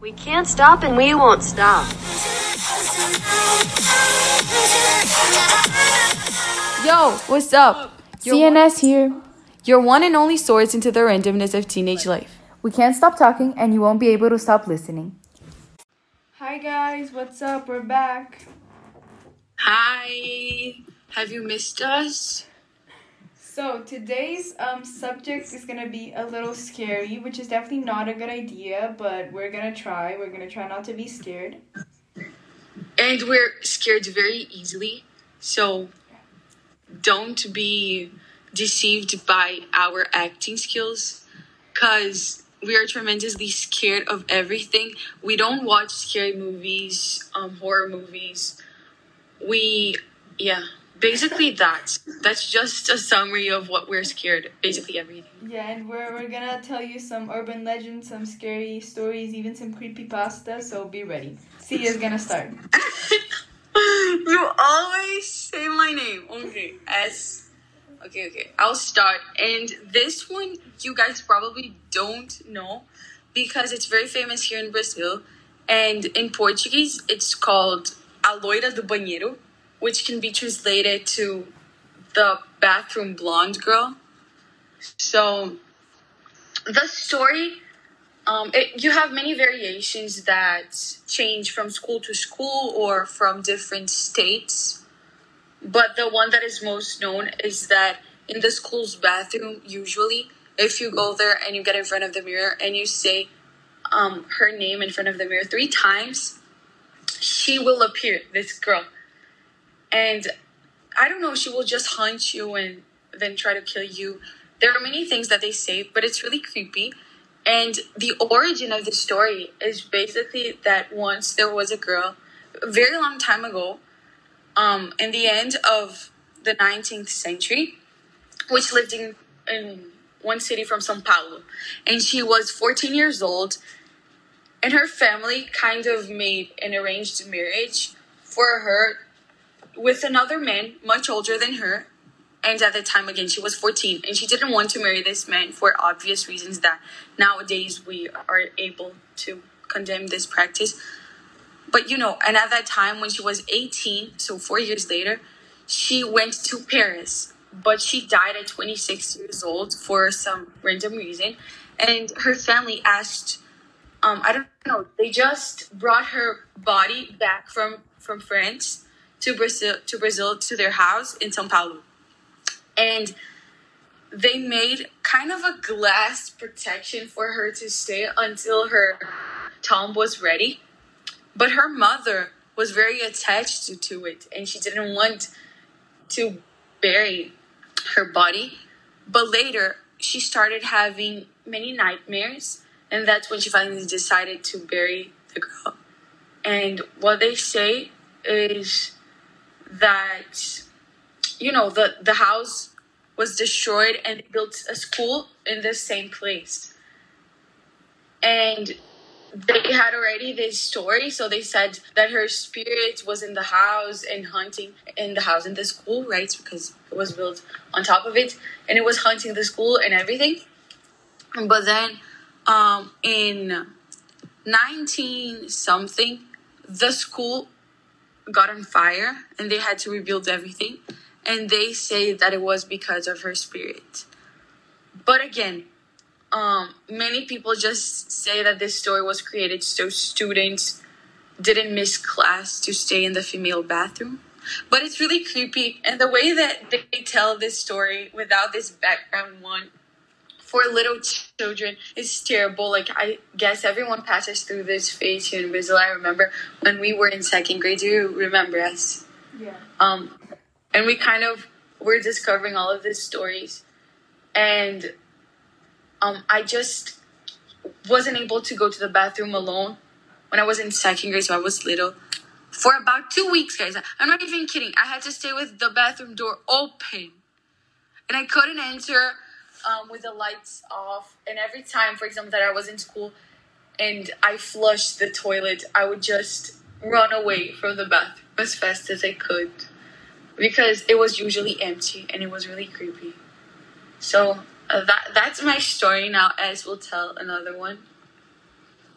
We can't stop and we won't stop. Yo, what's up? CNS here. Your one and only source into the randomness of teenage life. We can't stop talking and you won't be able to stop listening. Hi guys, what's up? We're back. Hi. Have you missed us? So today's um, subject is gonna be a little scary, which is definitely not a good idea, but we're gonna try. We're gonna try not to be scared. And we're scared very easily. So don't be deceived by our acting skills because we are tremendously scared of everything. We don't watch scary movies, um, horror movies. We, yeah, basically that. That's just a summary of what we're scared. Basically everything. Yeah, and we're, we're gonna tell you some urban legends, some scary stories, even some creepy pasta. So be ready. Sia's gonna start. you always say my name. Okay, S. Okay, okay. I'll start. And this one you guys probably don't know because it's very famous here in Brazil. And in Portuguese, it's called A Loira do Banheiro, which can be translated to the bathroom blonde girl. So the story um, it, you have many variations that change from school to school or from different states. But the one that is most known is that in the school's bathroom, usually, if you go there and you get in front of the mirror and you say um, her name in front of the mirror three times, she will appear, this girl. And I don't know, she will just hunt you and then try to kill you. There are many things that they say, but it's really creepy. And the origin of the story is basically that once there was a girl, a very long time ago, um, in the end of the 19th century, which lived in, in one city from Sao Paulo. And she was 14 years old, and her family kind of made an arranged marriage for her with another man much older than her and at the time again she was 14 and she didn't want to marry this man for obvious reasons that nowadays we are able to condemn this practice. But you know and at that time when she was 18 so four years later she went to paris but she died at 26 years old for some random reason. And her family asked um, i don't know they just brought her body back from from france to brazil to brazil to their house in sao paulo and they made kind of a glass protection for her to stay until her tomb was ready. But her mother was very attached to, to it and she didn't want to bury her body. But later, she started having many nightmares, and that's when she finally decided to bury the girl. And what they say is that you know the the house was destroyed and they built a school in the same place. And they had already this story so they said that her spirit was in the house and hunting in the house in the school right? Because it was built on top of it and it was hunting the school and everything. But then um, in 19 something the school got on fire and they had to rebuild everything and they say that it was because of her spirit. But again, um, many people just say that this story was created so students didn't miss class to stay in the female bathroom. But it's really creepy, and the way that they tell this story without this background one for little children is terrible. Like I guess everyone passes through this phase here in Brazil. I remember when we were in second grade. Do you remember us? Yeah. Um, and we kind of were discovering all of these stories and um, i just wasn't able to go to the bathroom alone when i was in second grade so i was little for about two weeks guys i'm not even kidding i had to stay with the bathroom door open and i couldn't enter um, with the lights off and every time for example that i was in school and i flushed the toilet i would just run away from the bathroom as fast as i could because it was usually empty and it was really creepy. So uh, that that's my story now. As we'll tell another one.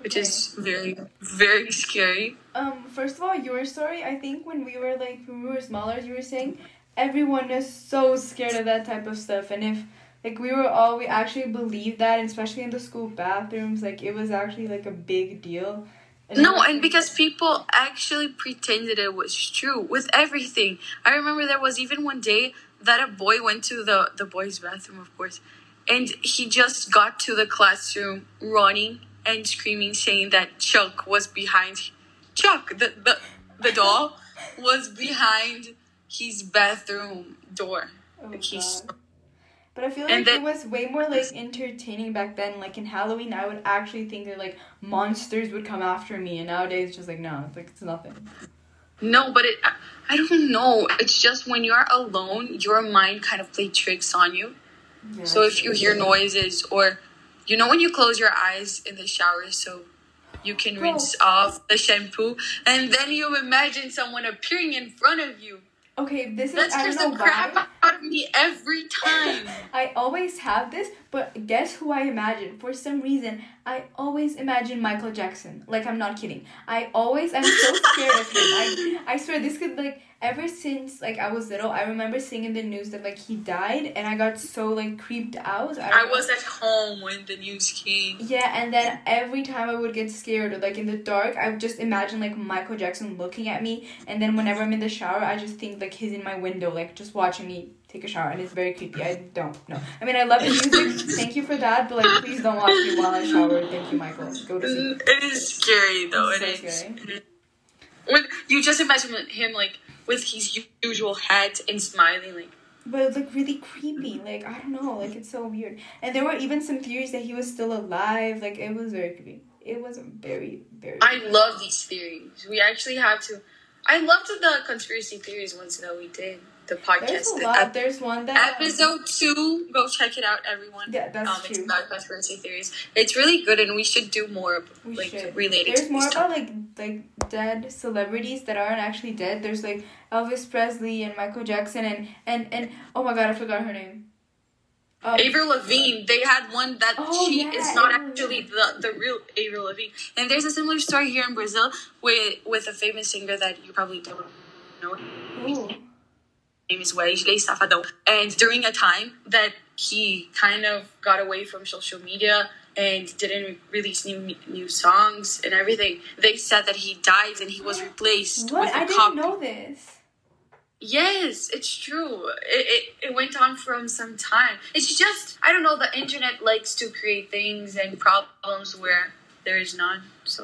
which is very very scary. Um, first of all, your story. I think when we were like when we were smaller, you were saying everyone is so scared of that type of stuff, and if like we were all we actually believed that, and especially in the school bathrooms, like it was actually like a big deal. And No, was- and because people actually pretended it was true with everything. I remember there was even one day that a boy went to the the boys' bathroom, of course, and he just got to the classroom running and screaming, saying that Chuck was behind. Chuck, the the the doll, was behind his bathroom door. Oh, Like he's God. But I feel like it was way more like entertaining back then. Like in Halloween, I would actually think that like monsters would come after me, and nowadays it's just like no, it's like it's nothing. No, but it, I- I don't know. It's just when you're alone, your mind kind of play tricks on you. Yeah, So if you hear noises or you know when you close your eyes in the shower so you can Bro. rinse off the shampoo and then you imagine someone appearing in front of you. Okay, this is That scares the crap why. out of me every time. I always have this, but guess who I imagine? For some reason, I always imagine Michael Jackson. Like I'm not kidding. I always I'm so scared of him. I I swear this could like ever since like I was little, I remember seeing in the news that like he died, and I got so like creeped out. I don't was at home when the news came. Yeah, and then every time I would get scared or like in the dark, I would just imagine like Michael Jackson looking at me, and then whenever I'm in the shower, I just think like he's in my window, like just watching me take a shower, and it's very creepy. I don't know. I mean, I love the music. Thank you for that, but like please don't watch me while I shower. Thank you, Michael. Go to mm, sleep. It is scary though. It's It so is. scary. When you just imagine him like with his usual hat and smiling like But it's like really creepy. Like I don't know. Like it's so weird. And there were even some theories that he was still alive. Like it was very creepy. It was very very. I love these theories. We actually have to. I loved the conspiracy theories ones that we did. The There's podcast. a The lot. ep- There's one that episode two. Go check it out, everyone. Yeah, that's um, It's about conspiracy theories. It's really good, and we should do more of, We like should. related. There's more about like like dead celebrities that aren't actually dead. There's like Elvis Presley and Michael Jackson and and and oh my god, I forgot her name. Um, Avril Lavigne, they had one that Oh, she yeah, is not Avril actually the, the real Avril Lavigne. And there's a similar story here in Brazil with with a famous singer that you probably don't know. ooh. Name is Wesley Safadão. And during a time that he kind of got away from social media and didn't re- release new new songs and everything, they said that he died and he was replaced What? with a I didn't copy. know this. Yes, it's true. It, it, it went on from some time. It's just, I don't know, the internet likes to create things and problems where there is none. So,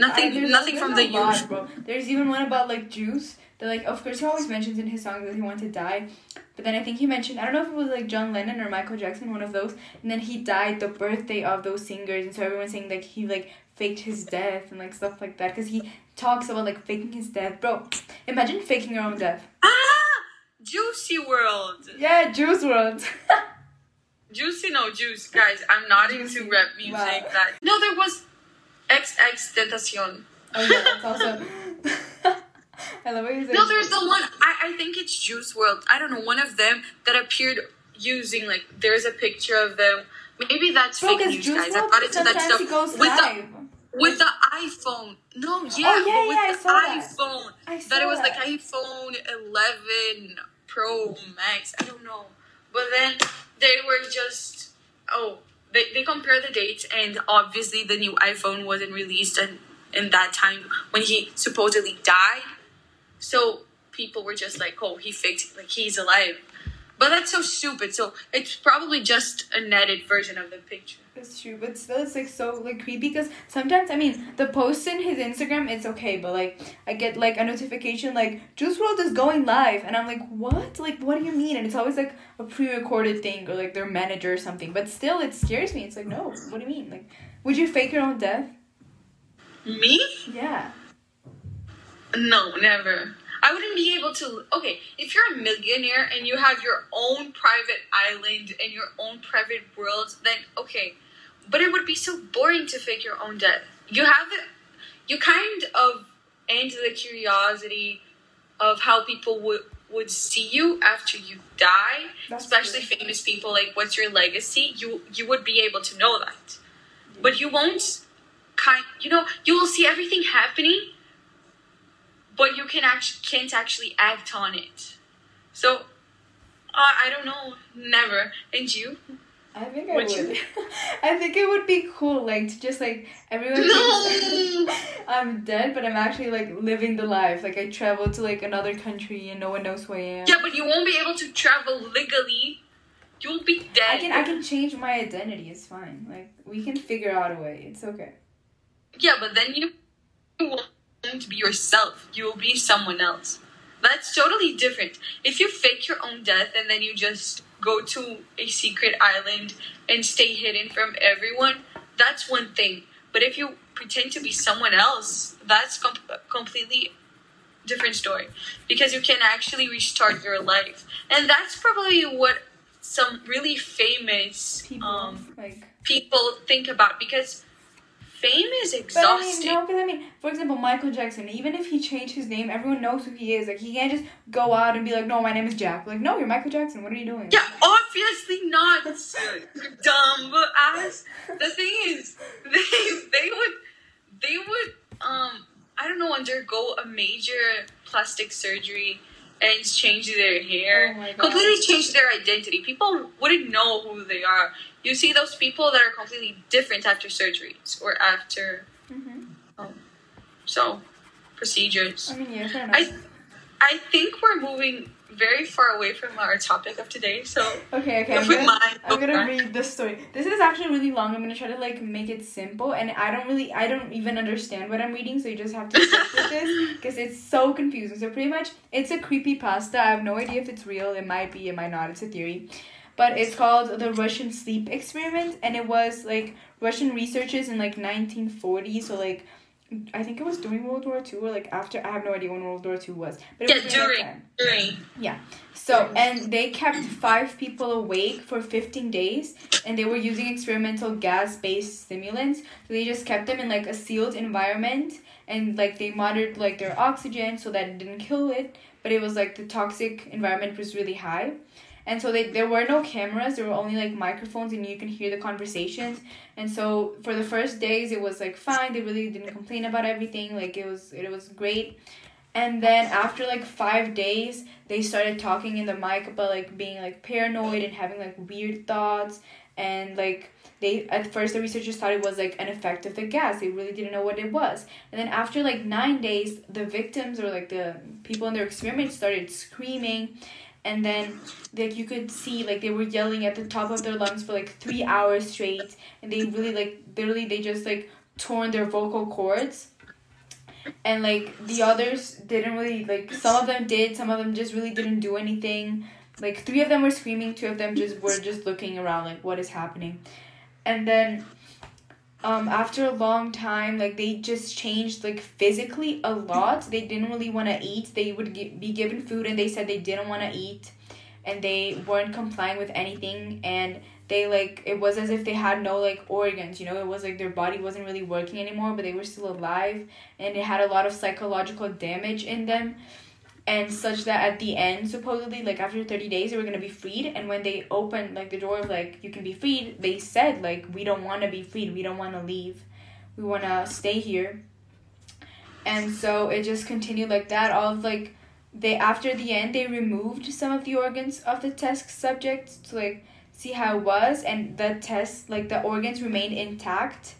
nothing, there's- nothing from the lot, usual. bro. There's even one about like Juice. That like, of course, he always mentions in his songs that he wanted to die, but then I think he mentioned I don't know if it was like John Lennon or Michael Jackson, one of those, and then he died the birthday of those singers, and so everyone's saying like he like faked his death and like stuff like that because he talks about like faking his death, bro. Imagine faking your own death. Ah! Juicy World! Yeah, Juice WRLD. Juicy, no juice, guys. I'm not Juicy. into rap music. Wow. That no, there was XX Tentacion. oh yeah, that's awesome. I love what you said. No, there's the one. I I think it's Juice WRLD. I don't know. One of them that appeared using like there's a picture of them. Maybe that's Bro, fake news, Juice guys. I WRLD got into that stuff with live. the with the iPhone. No, yeah, Oh, yeah, with yeah, I the saw that. iPhone. I that it was like iPhone 11 Pro Max. I don't know, but then they were just oh they they compare the dates and obviously the new iPhone wasn't released and in that time when he supposedly died. So people were just like, oh, he faked like he's alive. But that's so stupid. So it's probably just an edited version of the picture. It's true, but still, it's like so like creepy because sometimes I mean the post in his Instagram it's okay, but like I get like a notification like Juice WRLD is going live, and I'm like, what? Like, what do you mean? And it's always like a pre-recorded thing or like their manager or something. But still, it scares me. It's like, no, what do you mean? Like, would you fake your own death? Me? Yeah. No, never. I wouldn't be able to. Okay, if you're a millionaire and you have your own private island and your own private world, then okay. But it would be so boring to fake your own death. You have it. You kind of end the curiosity of how people would would see you after you die, That's especially true. famous people. Like, what's your legacy? You you would be able to know that, but you won't kind you know you will see everything happening but you can actually can't actually act on it so uh, i don't know never and you I think I Would? I think it would be cool, like to just like everyone. no I'm dead, but I'm actually like living the life. Like I travel to like another country and no one knows who I am. yeah but you won't be able to travel legally you'll be dead I can I can change my identity. It's fine. Like we can figure out a way. It's okay. yeah but then you won't be yourself you will be someone else that's totally different if you fake your own death and then you just go to a secret island and stay hidden from everyone that's one thing. But if you pretend to be someone else that's com- completely different story. Because you can actually restart your life. And that's probably what some really famous People um, like. people think about. Because fame is But I exhausting mean, no, because I mean, for example, Michael Jackson. Even if he changed his name, everyone knows who he is. Like he can't just go out and be like, "No, my name is Jack." Like, no, you're Michael Jackson. What are you doing? Yeah, obviously not. dumb ass. The thing is, they they would they would um I don't know undergo a major plastic surgery and change their hair, Oh completely change their identity. People wouldn't know who they are. You see those people that are completely different after surgeries or after hmm so procedures. I mean, yeah. I I think we're moving very far away from our topic of today. So Okay, okay. I'm gonna, mind, I'm gonna read the story. This is actually really long. I'm gonna try to like make it simple, and I don't really, I don't even understand what I'm reading, so you just have to stick with this because it's so confusing. So pretty much, it's a creepy pasta. I have no idea if it's real. It might be. It might not. It's a theory. But it's called the Russian sleep experiment, and it was like Russian researchers in like 1940. So like, I think it was during World War Two or like after. I have no idea when World War Two was. But it yeah, was during during Yeah. So, and they kept five people awake for 15 days, and they were using experimental gas based stimulants. So, they just kept them in like a sealed environment, and like they monitored like their oxygen so that it didn't kill it, but it was like the toxic environment was really high. And so they, there were no cameras, there were only like microphones, and you can hear the conversations. And so for the first days, it was like fine. They really didn't complain about everything. Like it was, it was great. And then after like five days, they started talking in the mic about like being like paranoid and having like weird thoughts and like they at first the researchers thought it was like an effect of the gas they really didn't know what it was and then after like nine days the victims or like the people in their experiment started screaming and then like you could see like they were yelling at the top of their lungs for like three hours straight and they really like literally they just like torn their vocal cords. And like the others didn't really like some of them did some of them just really didn't do anything. Like three of them were screaming two of them just were just looking around like what is happening? And then um after a long time like they just changed like physically a lot. They didn't really want to eat. They would be given food and they said they didn't want to eat and they weren't complying with anything and they like it was as if they had no like organs you know? It was like their body wasn't really working anymore but they were still alive and it had a lot of psychological damage in them and such that at the end supposedly like after 30 days they were going to be freed and when they opened like the door of like you can be freed they said like we don't want to be freed we don't want to leave we want to stay here. And so it just continued like that all of like they after the end they removed some of the organs of the test subjects to like see how it was and the test like the organs remained intact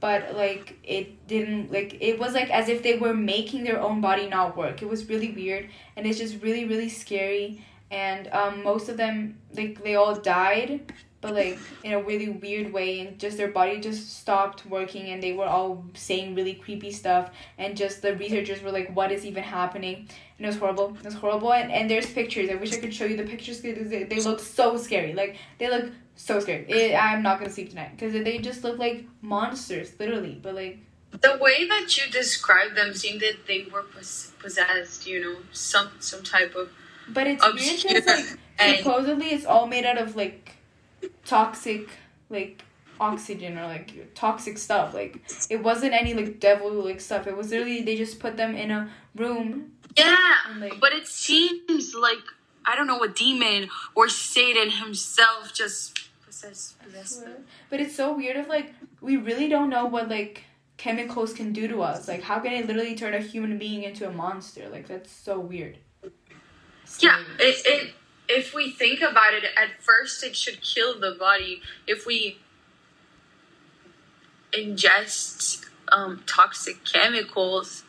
but like it didn't like it was like as if they were making their own body not work. It was really weird and it's just really really scary and um most of them like they all died but like in a really weird way and just their body just stopped working and they were all saying really creepy stuff and just the researchers were like what is even happening? And it was horrible. It was horrible and, and there's pictures. I wish i could show you the pictures because they, they look so scary. Like they look so scared. it, i'm not gonna sleep tonight because they just look like monsters literally but like The way that you described them seemed that they were pos- possessed, you know, some some type of but it's weird because like and supposedly it's all made out of like toxic like oxygen or like toxic stuff like it wasn't any like devil like stuff it was literally they just put them in a room yeah. and like But it seems like I don't know a demon or Satan himself just possessed possessed them. but it's so weird of like we really don't know what like chemicals can do to us. Like, how can it literally turn a human being into a monster? Like, that's so weird. Yeah, it, it if we think about it, at first it should kill the body. If we ingest um, toxic chemicals,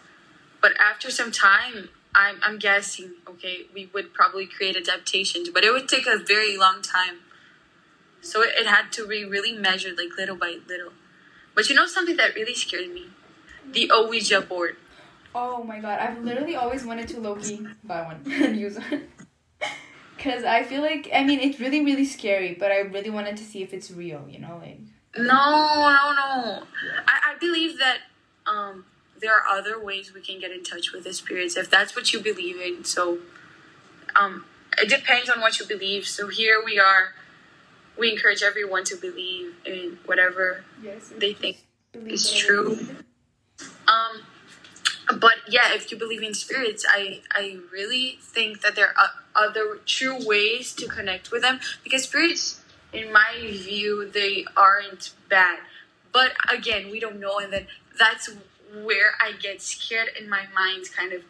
but after some time, I'm I'm guessing, okay, we would probably create adaptations, but it would take a very long time. So it, it had to be really measured, like little by little. But you know something that really scared me? The Ouija board. Oh my god, I've literally always wanted to Loki buy one and use one. Cause I feel like I mean it's really really scary, but I really wanted to see if it's real. You know, like No, no, no. I, I believe that um, there are other ways we can get in touch with the spirits if that's what you believe in. So um, it depends on what you believe. So here we are. We encourage everyone to believe in whatever yes, they think is true. Um, but yeah, if you believe in spirits, I I really think that there are other true ways to connect with them because spirits, in my view, they aren't bad. But again, we don't know, and then that's where I get scared in my mind, kind of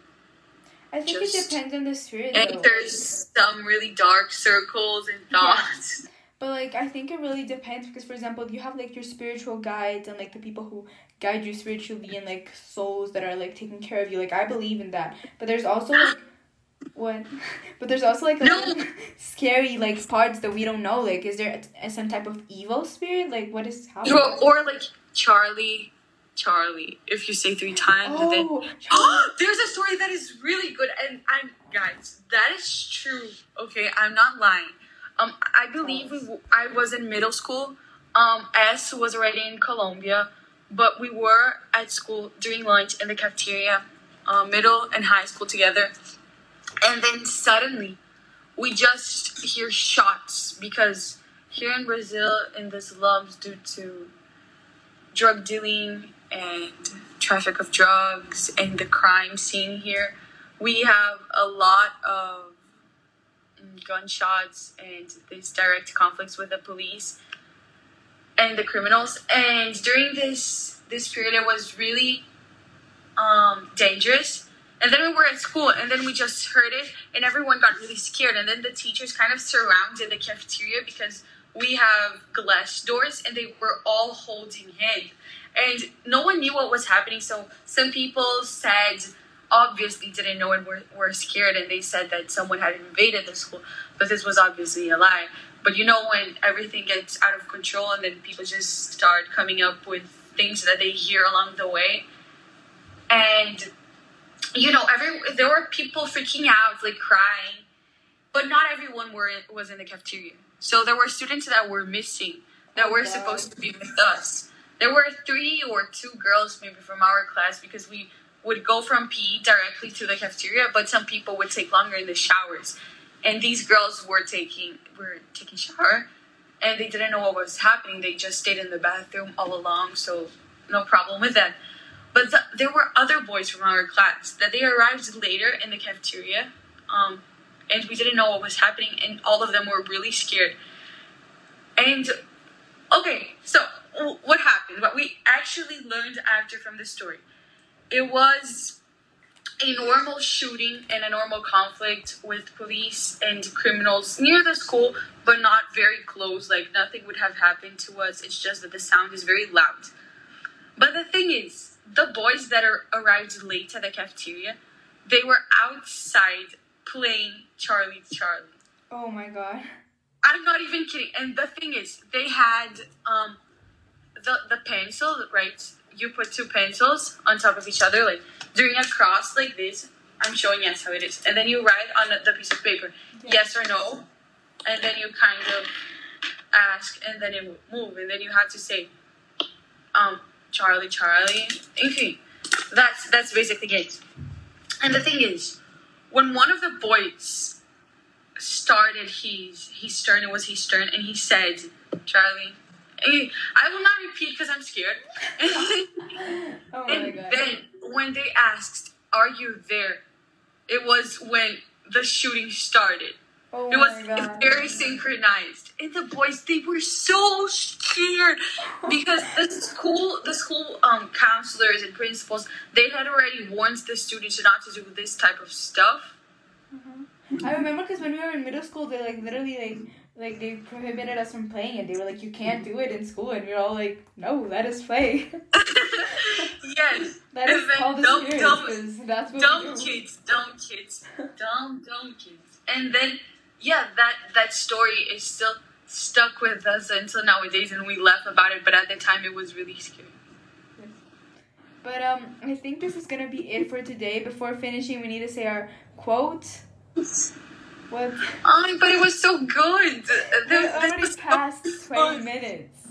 I think Just- it depends on the spirit. though. enters some really dark circles and thoughts. But like I think it really depends because for example you have like your spiritual guides and like the people who guide you spiritually and like souls that are like taking care of you. Like I believe in that. But there's also like what? But there's also like a No. scary like parts that we don't know. Like is there a, some type of evil spirit? Like what is happening? Or, or like Charlie, Charlie. If you say three times, and then Oh, There's a story that is really good, and I'm guys, that is true. Okay, I'm not lying. Um, I believe we, w- I was in middle school. Um, S was already in Colombia, but we were at school during lunch in the cafeteria, uh, middle and high school together, and then suddenly we just hear shots because here in Brazil, in the slums, due to drug dealing and traffic of drugs and the crime scene here, we have a lot of mm, gunshots and these direct conflicts with the police and the criminals. And during this this period, it was really um, dangerous. And then we were at school, and then we just heard it, and everyone got really scared. And then the teachers kind of surrounded the cafeteria because we have glass doors, and they were all holding hands. And no one knew what was happening. So some people said, obviously didn't know and were, were scared, and they said that someone had invaded the school. But this was obviously a lie. But you know, when everything gets out of control, and then people just start coming up with things that they hear along the way. And you know, every there were people freaking out, like crying, but not everyone were was in the cafeteria. So there were students that were missing that Oh, were supposed to be with us. There were three or two girls maybe from our class because we would go from PE directly to the cafeteria, but some people would take longer in the showers. And these girls were taking were taking shower, and they didn't know what was happening. They just stayed in the bathroom all along, so no problem with that. But th- there were other boys from our class that they arrived later in the cafeteria, um, and we didn't know what was happening, and all of them were really scared. And okay, so what happened? What we actually learned after from the story, it was a normal shooting and a normal conflict with police and criminals near the school, but not very close. Like nothing would have happened to us. It's just that the sound is very loud. But the thing is, the boys that are arrived late at the cafeteria, they were outside playing Charlie Charlie. oh my god. I'm not even kidding. And the thing is, they had um the the pencil, right? You put two pencils on top of each other, like doing a cross like this. I'm showing yes how it is, and then you write on the piece of paper Yeah. yes or no, and then you kind of ask, and then it would move, and then you have to say, um, Charlie, Charlie. Okay, that's that's basically it. And the thing is, when one of the boys started his his turn, it was his turn, and he said, "Charlie." I will not repeat because I'm scared. Oh my and god. then when they asked, "Are you there?" It was when the shooting started. Oh It was god. very synchronized. And the boys, they were so scared because the school, the school um, counselors and principals, they had already warned the students not to do this type of stuff. I remember because when we were in middle school, they like literally like like they prohibited us from playing it. They were like, "You can't do it in school," and we are all like, "No, let us play." yes, Let us And then call the dumb, dumb, that's what dumb do. kids, dumb kids, dumb, dumb kids. And then, yeah, that that story is still stuck with us until nowadays, and we laugh about it. But at the time, it was really scary. But um, I think this is gonna be it for today. Before finishing, we need to say our quote. What? Oh, but it was so good. This- this already so twenty fun. minutes.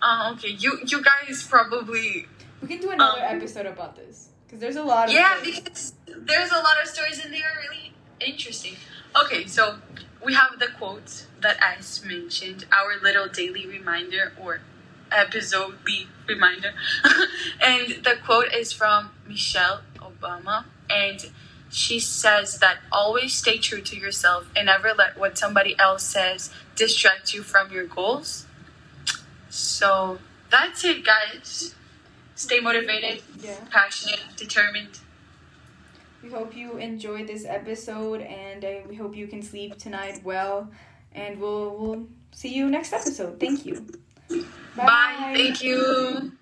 Oh, okay. You you guys probably We can do another Um, episode about this because there's a lot of yeah stories. because there's a lot of stories and they are really interesting. Okay, so we have the quote that as mentioned, our little daily reminder or episodely reminder, and the quote is from Michelle Obama, and she says that always stay true to yourself and never let what somebody else says distract you from your goals. So that's it, guys. Stay motivated, Yeah. passionate, determined. We hope you enjoyed this episode, and uh, we hope you can sleep tonight well. And we'll we'll see you next episode. Thank you. Bye. Thank you.